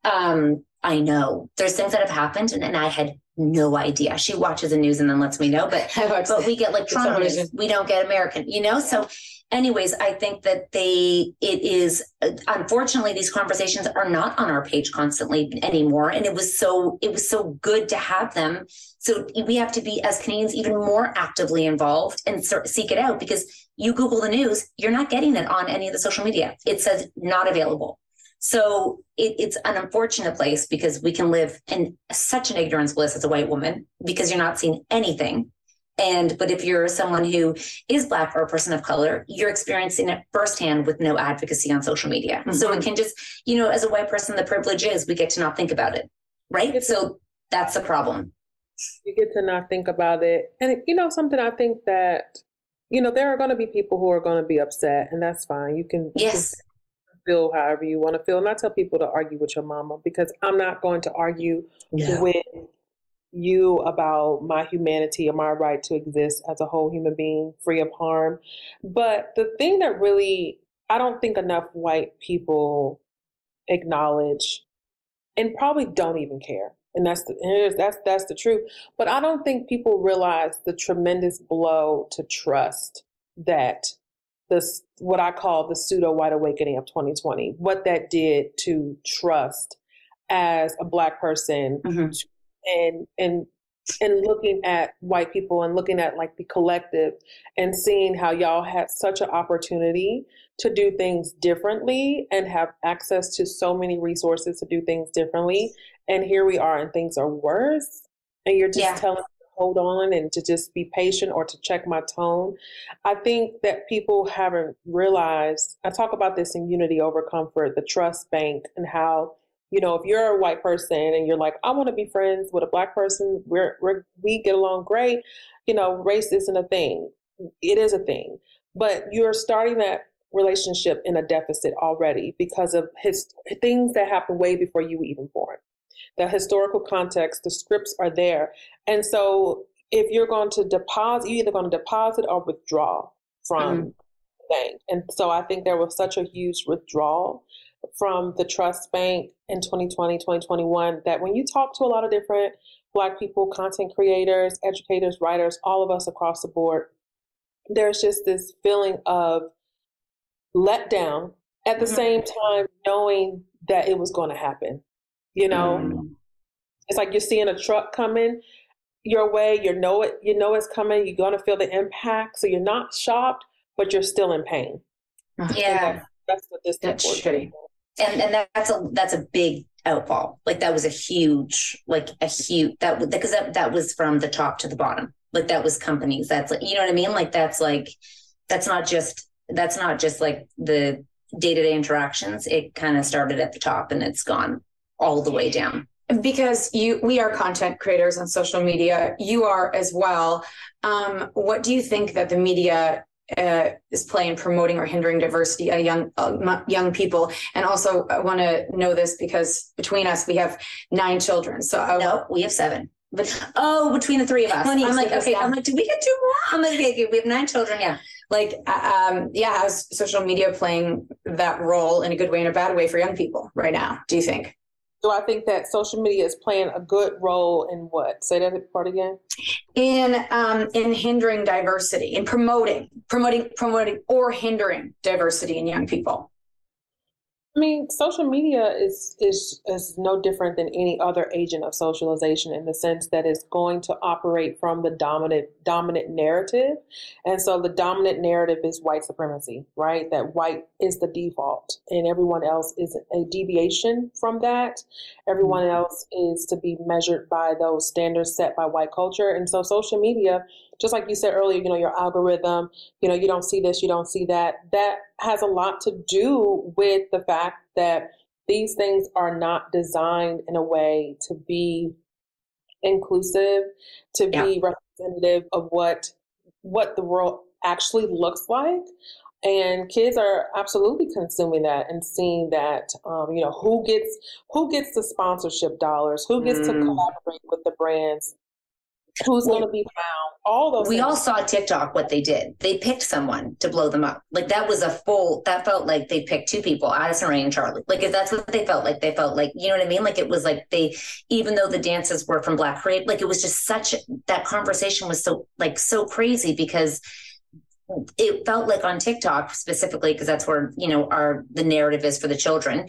um, I know there's things that have happened, and, and I had no idea. She watches the news and then lets me know, but but we get like Toronto news. We don't get American, you know. So, anyways, I think that they it is unfortunately these conversations are not on our page constantly anymore, and it was so it was so good to have them. So we have to be as Canadians even more actively involved and seek it out because you Google the news, you're not getting it on any of the social media. It says not available. So it, it's an unfortunate place because we can live in such an ignorance bliss as a white woman because you're not seeing anything. And but if you're someone who is black or a person of color, you're experiencing it firsthand with no advocacy on social media. So it mm-hmm. can just, you know, as a white person, the privilege is we get to not think about it. Right. So that's the problem. you get to not think about it. And you know something I think that you know there are going to be people who are going to be upset and that's fine. You can you can Yes. feel however you want to feel. And I tell people to argue with your mama because I'm not going to argue No. with you about my humanity and my right to exist as a whole human being free of harm. But the thing that really, I don't think enough white people acknowledge and probably don't even care. And that's the that's that's the truth. But I don't think people realize the tremendous blow to trust that this what I call the pseudo white awakening of 2020, what that did to trust as a black person mm-hmm. And and and looking at white people and looking at like the collective and seeing how y'all had such an opportunity to do things differently and have access to so many resources to do things differently. And here we are and things are worse. And you're just Yeah. telling me to hold on and to just be patient or to check my tone. I think that people haven't realized i talk about this in unity over comfort the trust bank and how you know, if you're a white person and you're like, I want to be friends with a black person, we're, we're we get along great. You know, race isn't a thing. It is a thing, but you're starting that relationship in a deficit already because of his things that happened way before you were even born. The historical context, the scripts are there, and so if you're going to deposit, you're either going to deposit or withdraw from mm-hmm. bank. And so I think there was such a huge withdrawal from the trust bank in 2020, 2021 that when you talk to a lot of different Black people, content creators, educators, writers, all of us across the board, there's just this feeling of let down at the mm-hmm. same time knowing that it was going to happen. You know, mm-hmm. it's like you're seeing a truck coming your way. You know it. You know it's coming. You're going to feel the impact, so you're not shocked, but you're still in pain. Yeah, that's, that's, what this that's shitty. And and that's a that's a big outfall. Like that was a huge, like a huge that because that that was from the top to the bottom. Like that was companies. That's like you know what I mean. Like that's like that's not just that's not just like the day-to-day interactions it kind of started at the top and it's gone all the way down because you we are content creators on social media you are as well um, what do you think that the media uh, is playing promoting or hindering diversity of young uh, young people. And also i want to know this because between us we have nine children. So I, no we have seven. But oh between the three of us. I'm like okay i'm like do we get two more? I'm like okay, we have nine children. Yeah. Like um yeah how's social media playing that role in a good way and a bad way for young people right now do you think do I think that social media is playing a good role in what? Say that part again. In um, in hindering diversity, in promoting, promoting, promoting, or hindering diversity in young people. I mean, social media is is is no different than any other agent of socialization in the sense that it's going to operate from the dominant dominant narrative. And so the dominant narrative is white supremacy, right? That white is the default and everyone else is a deviation from that. Everyone mm-hmm. else is to be measured by those standards set by white culture. And so social media just like you said earlier, you know, your algorithm, you know, you don't see this, you don't see that. That has a lot to do with the fact that these things are not designed in a way to be inclusive, to yeah. be representative of what what the world actually looks like. And kids are absolutely consuming that and seeing that, um, you know, who gets who gets the sponsorship dollars, who gets mm. to collaborate with the brands, who's going to be found all those we things. all saw tiktok what they did they picked someone to blow them up like that was a full that felt like they picked two people addison rae and Charlie. like if that's what they felt like they felt like you know what i mean like it was like they even though the dances were from black create like it was just such that conversation was so like so crazy because it felt like on TikTok specifically because that's where you know our the narrative is for the children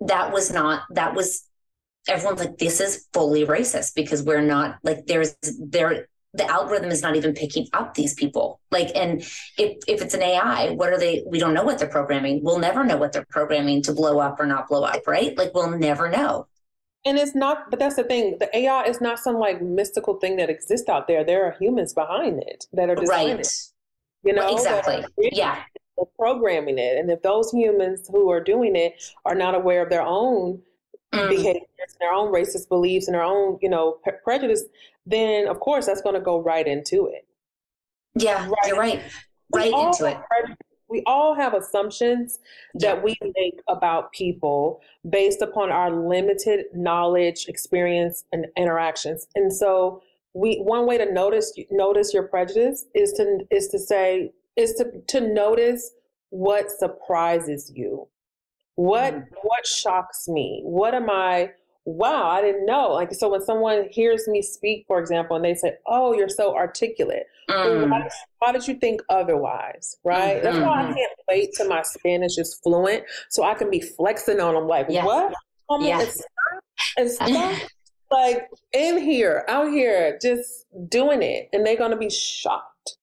that was not that was everyone's like, this is fully racist because we're not like there's there the algorithm is not even picking up these people. Like, and if if it's an AI, what are they? We don't know what they're programming. We'll never know what they're programming to blow up or not blow up, right? Like, we'll never know. And it's not, but that's the thing. The AI is not some like mystical thing that exists out there. There are humans behind it that are designing right. it. You know, exactly. Yeah, programming it, and if those humans who are doing it are not aware of their own mm. behaviors and their own racist beliefs and their own, you know, pre- prejudice, then of course that's going to go right into it. Yeah, right. you're right. Right into it. We all have assumptions yeah. that we make about people based upon our limited knowledge, experience, and interactions. And so, we one way to notice notice your prejudice is to is to say is to to notice what surprises you what mm. what shocks me? What am I wow, I didn't know. Like so when someone hears me speak, for example, and they say, Oh, you're so articulate. Mm. Why, why, did you think otherwise? Right? Mm-hmm. That's why I can't wait till my Spanish is fluent so I can be flexing on them like, yeah. what? Yeah. It's, it's like in here, out here, just doing it. And they're gonna be shocked.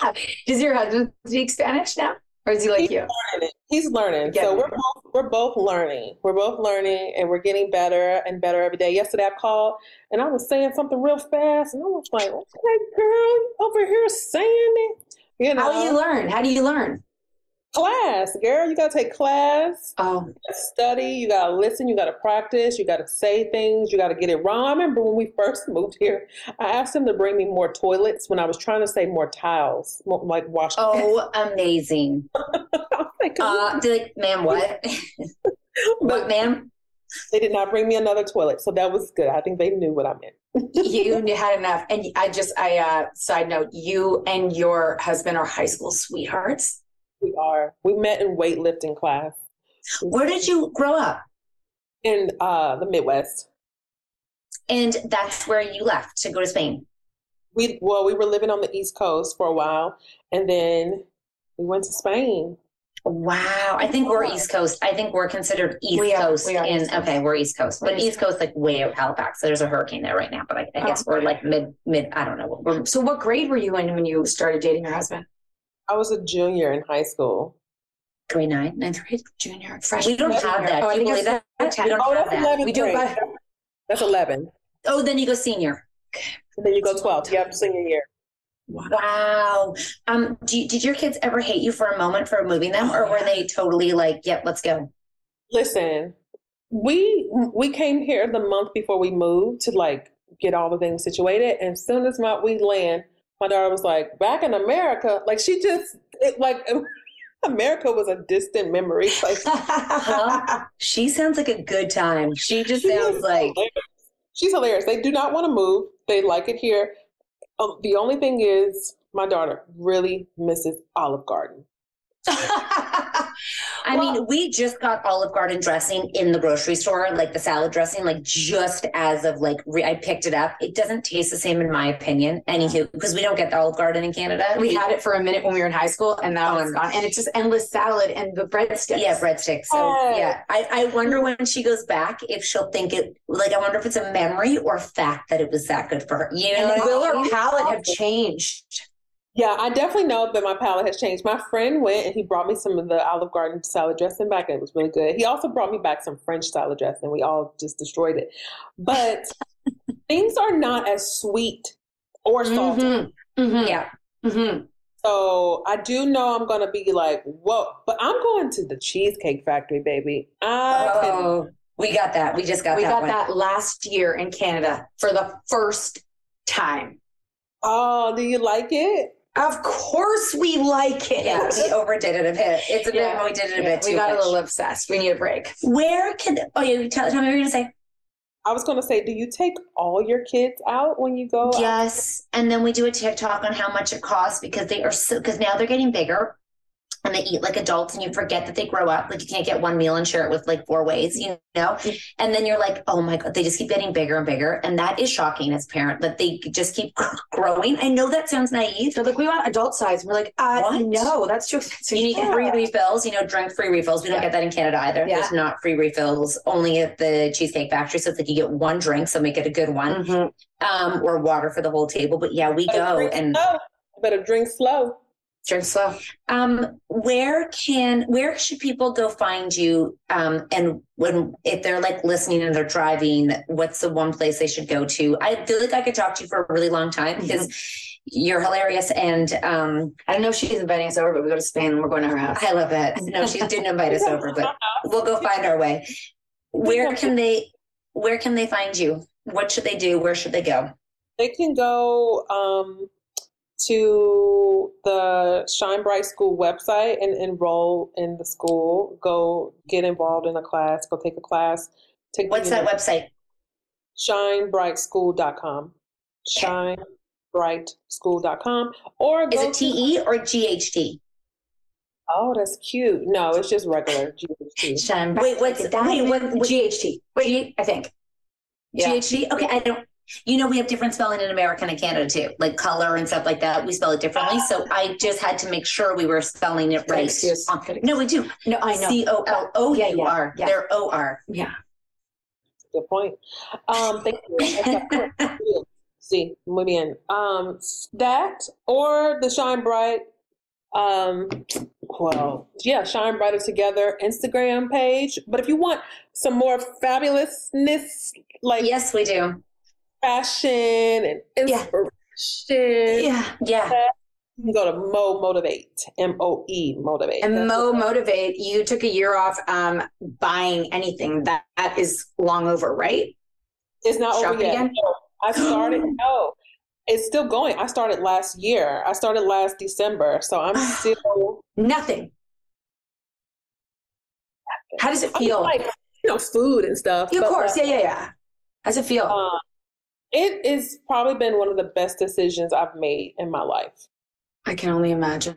Does your husband speak Spanish now? Or is he like He's you? Learning. He's learning. so we're both, we're both learning. We're both learning and we're getting better and better every day. Yesterday I called and I was saying something real fast and I was like, okay, girl, over here saying it. You know. How do you learn? How do you learn? Class, girl. You gotta take class. Oh. study. You gotta listen. You gotta practice. You gotta say things. You gotta get it wrong. I remember when we first moved here, I asked him to bring me more toilets when I was trying to say more tiles, more, like wash. Oh, amazing. like, uh, like, ma'am, what? what, ma'am? They did not bring me another toilet, so that was good. I think they knew what I meant. you had enough, and I just, I uh, side note, you and your husband are high school sweethearts. We are. We met in weightlifting class. Where did you grow up? In uh, the Midwest. And that's where you left to go to Spain. We well, we were living on the East Coast for a while, and then we went to Spain. Wow, I think we're East Coast. I think we're considered East We are- Coast. we are in East Coast. okay, we're East Coast, but East Coast like way out Halifax. So there's a hurricane there right now, but I, I guess we're like mid mid. I don't know. We're, So what grade were you in when you started dating your husband? I was a junior in high school. grade nine, ninth grade. Junior, freshman. We don't have that. Oh, I Can you believe that? it's We don't Oh, have that's that. 11th We do it grade. by. That's eleven. Oh, then you go senior. And then you go twelve. Yep, senior year. Wow. Um, do you, did your kids ever hate you for a moment for moving them, or were they totally like, "Yep, let's go"? Listen, we we came here the month before we moved to like get all the things situated, and as soon as my we land, my daughter was like, "Back in America," like she just it, like America was a distant memory. Like Huh? She sounds like a good time. She just sounds like she's hilarious. They do not want to move. They like it here. Um, the only thing is, my daughter really misses Olive Garden. I mean, we just got Olive Garden dressing in the grocery store, like the salad dressing, like just as of like re- I picked it up. It doesn't taste the same in my opinion. Anywho, because we don't get the Olive Garden in Canada. We had it for a minute when we were in high school, and now it's oh, gone. And it's just endless salad and the breadsticks. Yeah, breadsticks. So Oh. yeah, I, I wonder when she goes back if she'll think it. Like, I wonder if it's a memory or fact that it was that good for her. You know, And will her palate have changed? Yeah, I definitely know that my palate has changed. My friend went and he brought me some of the Olive Garden salad dressing back, and it was really good. He also brought me back some French salad dressing. We all just destroyed it. But things are not as sweet or salty. Mm-hmm. Mm-hmm. Yeah. Mm-hmm. So I do know I'm gonna be like, whoa! But I'm going to the Cheesecake Factory, baby. I can- Oh, we got that. We just got we that got one. that last year in Canada for the first time. oh, do you like it? Of course, we like it. Yeah, we overdid it a bit. It's a bit. Yeah. We did it a Yeah, bit we too got much. a little obsessed. We need a break. Where can? Oh, yeah. Tell, tell me what you're gonna say. I was gonna say, do you take all your kids out when you go? out? Yes, and then we do a TikTok on how much it costs because they are so because now they're getting bigger and they eat like adults and you forget that they grow up. Like you can't get one meal and share it with like four ways, you know? And then you're like, oh my God, they just keep getting bigger and bigger. And that is shocking as a parent that they just keep growing. I know that sounds naive. They're like, we want adult size. We're like, uh, What? no, that's too expensive. You need Yeah. free refills, you know, drink free refills. We don't Yeah. get that in Canada either. Yeah. There's not free refills, only at the Cheesecake Factory. So it's like you get one drink, so make it a good one, Mhm. um, or water for the whole table. But yeah, we Better go and slow. Better drink slow. Drink slow. um, where can where should people go find you? Um, and when if they're like listening and they're driving, what's the one place they should go to? I feel like I could talk to you for a really long time because you're hilarious and um, I don't know if she's inviting us over, but we go to Spain and we're going to her house. I love it. No, she didn't invite us over, but we'll go find our way. Where can they where can they find you? What should they do? Where should they go? They can go um, to the Shine Bright School website and enroll in the school. Go get involved in a class. Go take a class. Take What's that website? ShineBrightSchool.com. ShineBrightSchool.com. Or Is go it T E or GHD? Oh, that's cute. No, it's just regular GHT. Shine Wait, what's Like a wait, what, diamond. what GHT. Wait, I think. Yeah. GHD? Okay, I don't. You know, we have different spelling in America and Canada too, like color and stuff like that. We spell it differently. So I just had to make sure we were spelling it right. excuse. On- No, we do. No, I know. C O L O Yeah, U yeah, yeah. They're O R. Yeah. Good point. Um, thank you. See, muy bien. Um, that or the Shine Bright. Um, well, yeah, Shine Brighter Together Instagram page. But if you want some more fabulousness, like Yes, we do. Fashion and inspiration, Yeah, yeah. you can go to Moe Motivate, M O E Motivate. And That's Moe Motivate, you took a year off um, buying anything. That, that is long over, right? It's not over Shopping yet. again? No, I started. no, it's still going. I started last year. I started last December, so I'm still. Nothing. How does it I mean, feel? like you know, food and stuff. of course. uh, Yeah, yeah, yeah. How's it feel? uh, it is probably been one of the best decisions I've made in my life. I can only imagine.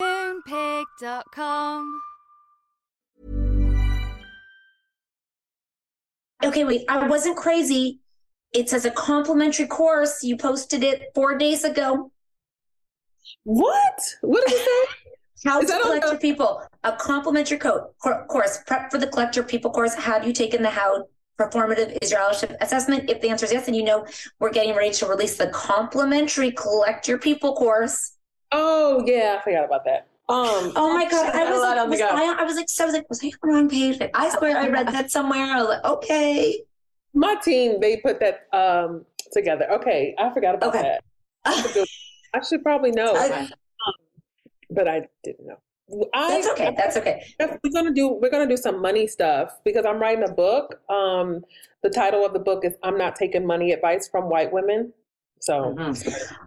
Moonpig.com. Okay, wait, I wasn't crazy. It says a complimentary course. You posted it four days ago. What? What did you say? How Is to that on collect your people. A complimentary co- course. Prep for the collect your people course. Have you taken the how performative is your allyship assessment? If the answer is yes, then you know we're getting ready to release the complimentary collect your people course. Oh yeah, I forgot about that. Um, Oh my god! I was, like, was. I, I was like, so I was like, was I on the wrong page? Like, I swear I read that somewhere. I was like, okay. My team, they put that um together. Okay, I forgot about that. I should, I should probably know, um, but I didn't know. I, That's okay. That's okay. We're gonna do we're gonna do some money stuff because I'm writing a book. Um, the title of the book is "I'm Not Taking Money Advice from White Women." So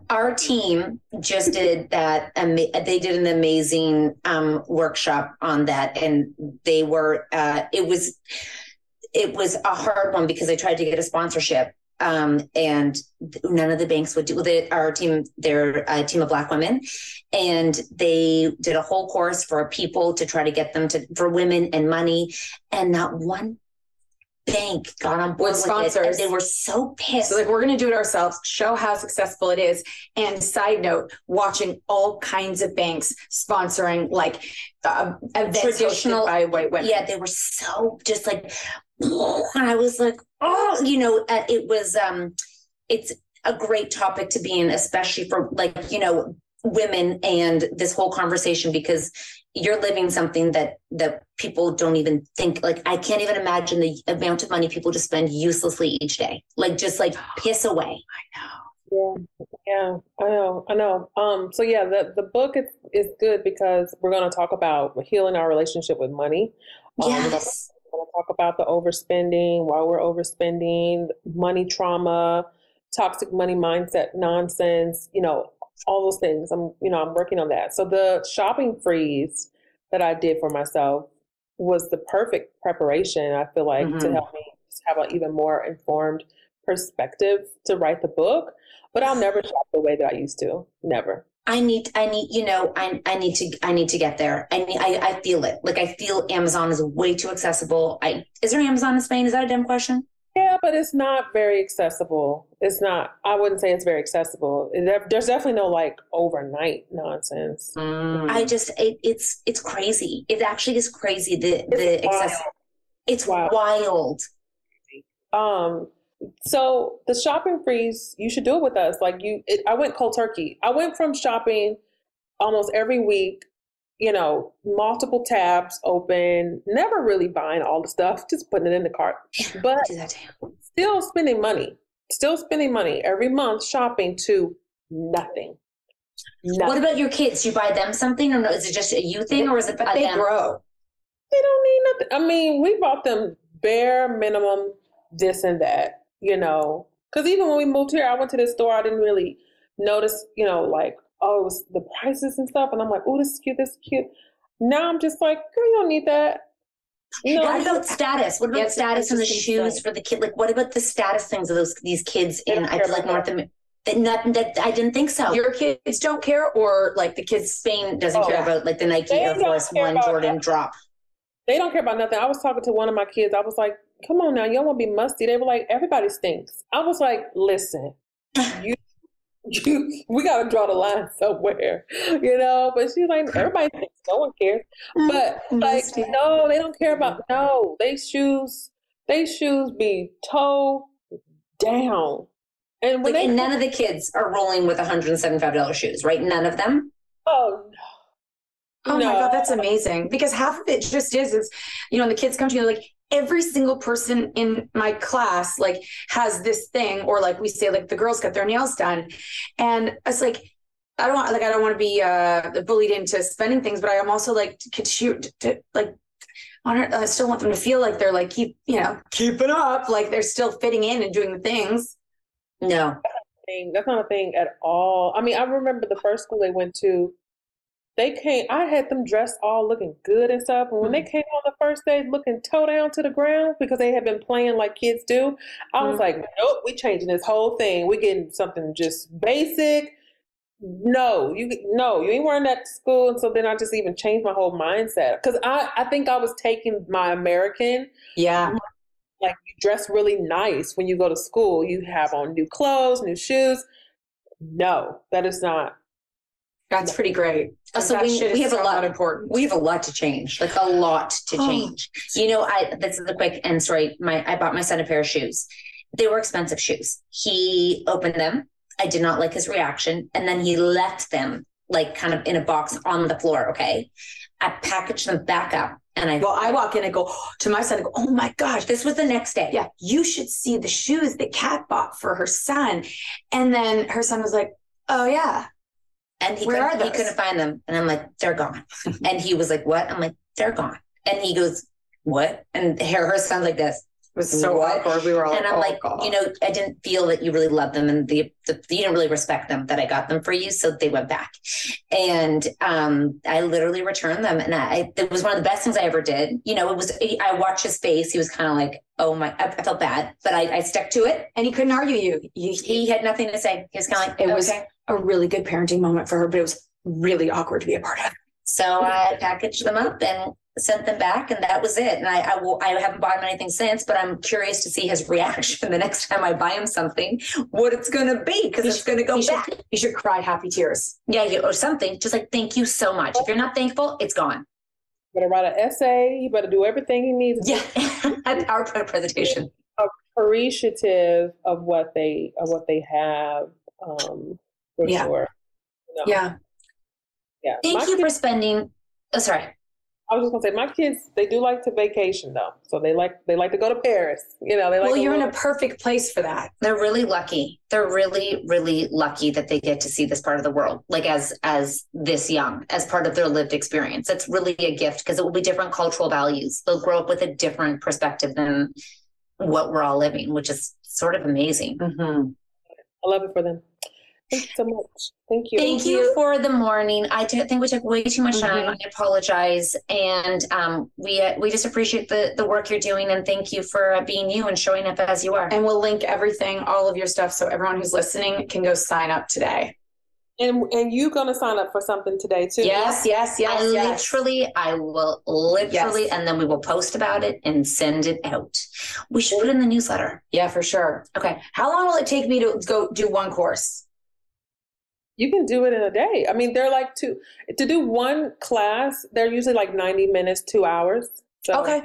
Our team just did that. They did an amazing um, workshop on that, and they were. Uh, it was. It was a hard one because I tried to get a sponsorship, um, and none of the banks would do. They, our team, they're a team of Black women, and they did a whole course for people to try to get them to for women and money, and not one bank got on board With with, it, and sponsors. they were so pissed. So like we're gonna do it ourselves, show how successful it is. And side note, watching all kinds of banks sponsoring like uh, Traditional- by white women. Yeah, they were so just like, and I was like, oh, you know, uh, it was, um, it's a great topic to be in, especially for like, you know, women and this whole conversation because you're living something that that people don't even think like i can't even imagine the amount of money people just spend uselessly each day like just like piss away I know. Yeah, yeah, I know, I know. Um, so yeah, the the book is is good because we're going to talk about healing our relationship with money. Um, we're Yes. We're going to talk about the overspending, why we're overspending, money trauma, toxic money mindset nonsense. You know, all those things. I'm, you know, I'm working on that. So the shopping freeze that I did for myself was the perfect preparation. I feel like to Mhm. help me just have an even more informed perspective to write the book. But I'll never shop the way that I used to. Never. I need, I need, you know, I, I need to, I need to get there. I need, I, I feel it. Like I feel Amazon is way too accessible. I, is there Amazon in Spain? Is that a dumb question? Yeah, but it's not very accessible. It's not. I wouldn't say it's very accessible. There's definitely no like overnight nonsense. I just, it, it's, it's crazy. It actually is crazy. The, the access, it's wild. Um. So the shopping freeze, you should do it with us. Like you, it, I went cold turkey. I went from shopping almost every week. You know, multiple tabs open, never really buying all the stuff, just putting it in the cart. But still spending money, still spending money every month shopping to nothing. What about your kids? You buy them something or no? Is it just a you thing or is it But they them? grow. They don't need nothing. I mean, we bought them bare minimum this and that, you know. Because even when we moved here, I went to this store. I didn't really notice, you know, like oh, it was the prices and stuff. And I'm like, oh, this is cute. This is cute. Now I'm just like, girl, you don't need that. No, what about status? What about yeah, status in the shoes for the kid? Like, what about the status things of those these kids in I feel like North America? That, not, that I didn't think so. Your kids don't care, or like the kids Spain doesn't oh, care yeah. about like the Nike Air Force One Jordan drop. They don't care about nothing. I was talking to one of my kids. I was like, "Come on now, you don't want to be musty." They were like, "Everybody stinks." I was like, "Listen, you you, we got to draw the line somewhere, you know. But she's like, everybody thinks no one cares. Mm, but like, no, they don't care about no. They shoes, they shoes be toe down. And, like, they, and none of the kids are rolling with $175 shoes, right? None of them. Oh no. Oh no. my god, that's amazing. Because half of it just is is, you know, the kids come to you like, every single person in my class like has this thing or like we say like the girls get their nails done. And it's like i don't want like i don't want to be uh bullied into spending things but i'm also like could shoot to, like I still want them to feel like they're like keep you know keeping up like they're still fitting in and doing the things. No. That's not a thing at all. I mean i remember the first school they went to they came i had them dressed all looking good and stuff and when mm-hmm. they came on the first day looking toe down to the ground because they had been playing like kids do i mm-hmm. was like nope we changing this whole thing we getting something just basic no you no you ain't wearing that to school and so then i just even changed my whole mindset because i i think i was taking my american yeah like you dress really nice when you go to school you have on new clothes new shoes no that is not that's pretty great. Oh, so we, we have so a lot important. We have a lot to change, like a lot to oh. change. You know, I this is a quick end story. My I bought my son a pair of shoes. They were expensive shoes. He opened them. I did not like his reaction, and then he left them like kind of in a box on the floor. Okay, I packaged them back up. And I well, I walk in and go to my son and go, oh my gosh, this was the next day. Yeah, you should see the shoes that Cat bought for her son. And then her son was like, oh yeah, and he, couldn't, he couldn't find them. And I'm like, they're gone. and he was like, what? I'm like, they're gone. And he goes, what? And her, her sounds like this. It was so what? awkward. We were all, and I'm oh, like, God. you know, I didn't feel that you really loved them, and the, the, you didn't really respect them that I got them for you, so they went back, and um, I literally returned them, and I it was one of the best things I ever did. You know, it was I watched his face; he was kind of like, oh my, I, I felt bad, but I, I, stuck to it, and he couldn't argue you. He, he had nothing to say. He was kind of like, it okay. was a really good parenting moment for her, but it was really awkward to be a part of. So I packaged them up and sent them back, and that was it. And I, I, will, I haven't bought him anything since, but I'm curious to see his reaction the next time I buy him something, what it's going to be, because it's going to go he back. Should, he should cry happy tears. Yeah, you, or something. Just like, thank you so much. If you're not thankful, it's gone. You better write an essay. You better do everything he needs. Yeah, a PowerPoint presentation. Appreciative of what they of what they have. Um, for yeah. sure. No. Yeah. Yeah. Thank my you kids, for spending. Oh, sorry. I was just gonna say my kids they do like to vacation though, so they like they like to go to Paris. You know, they like. Well, you're in a perfect place for that. They're really lucky. They're really really lucky that they get to see this part of the world, like as as this young, as part of their lived experience. It's really a gift because it will be different cultural values. They'll grow up with a different perspective than what we're all living, which is sort of amazing. Mm-hmm. I love it for them. Thank you so much. Thank you. Thank you for the morning. I t- think we took way too much time. Mm-hmm. I apologize, and um, we uh, we just appreciate the the work you're doing, and thank you for uh, being you and showing up as you are. And we'll link everything, all of your stuff, so everyone who's listening can go sign up today. And and you gonna sign up for something today too? Yes, yes, yes. I yes. literally, I will literally, yes. and then we will post about it and send it out. We should put in the newsletter. Yeah, for sure. Okay. How long will it take me to go do one course? You can do it in a day. I mean, they're like two to do one class. They're usually like ninety minutes, two hours. So. Okay.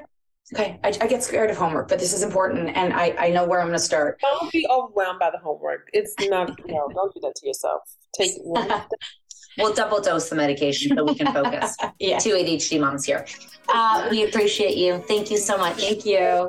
Okay. I, I, get scared of homework, but this is important, and I I know where I'm going to start. Don't be overwhelmed by the homework. It's not. no, don't do that to yourself. Take one. we'll double dose the medication so we can focus. yeah. Two ADHD moms here. Uh, we appreciate you. Thank you so much. Thank you.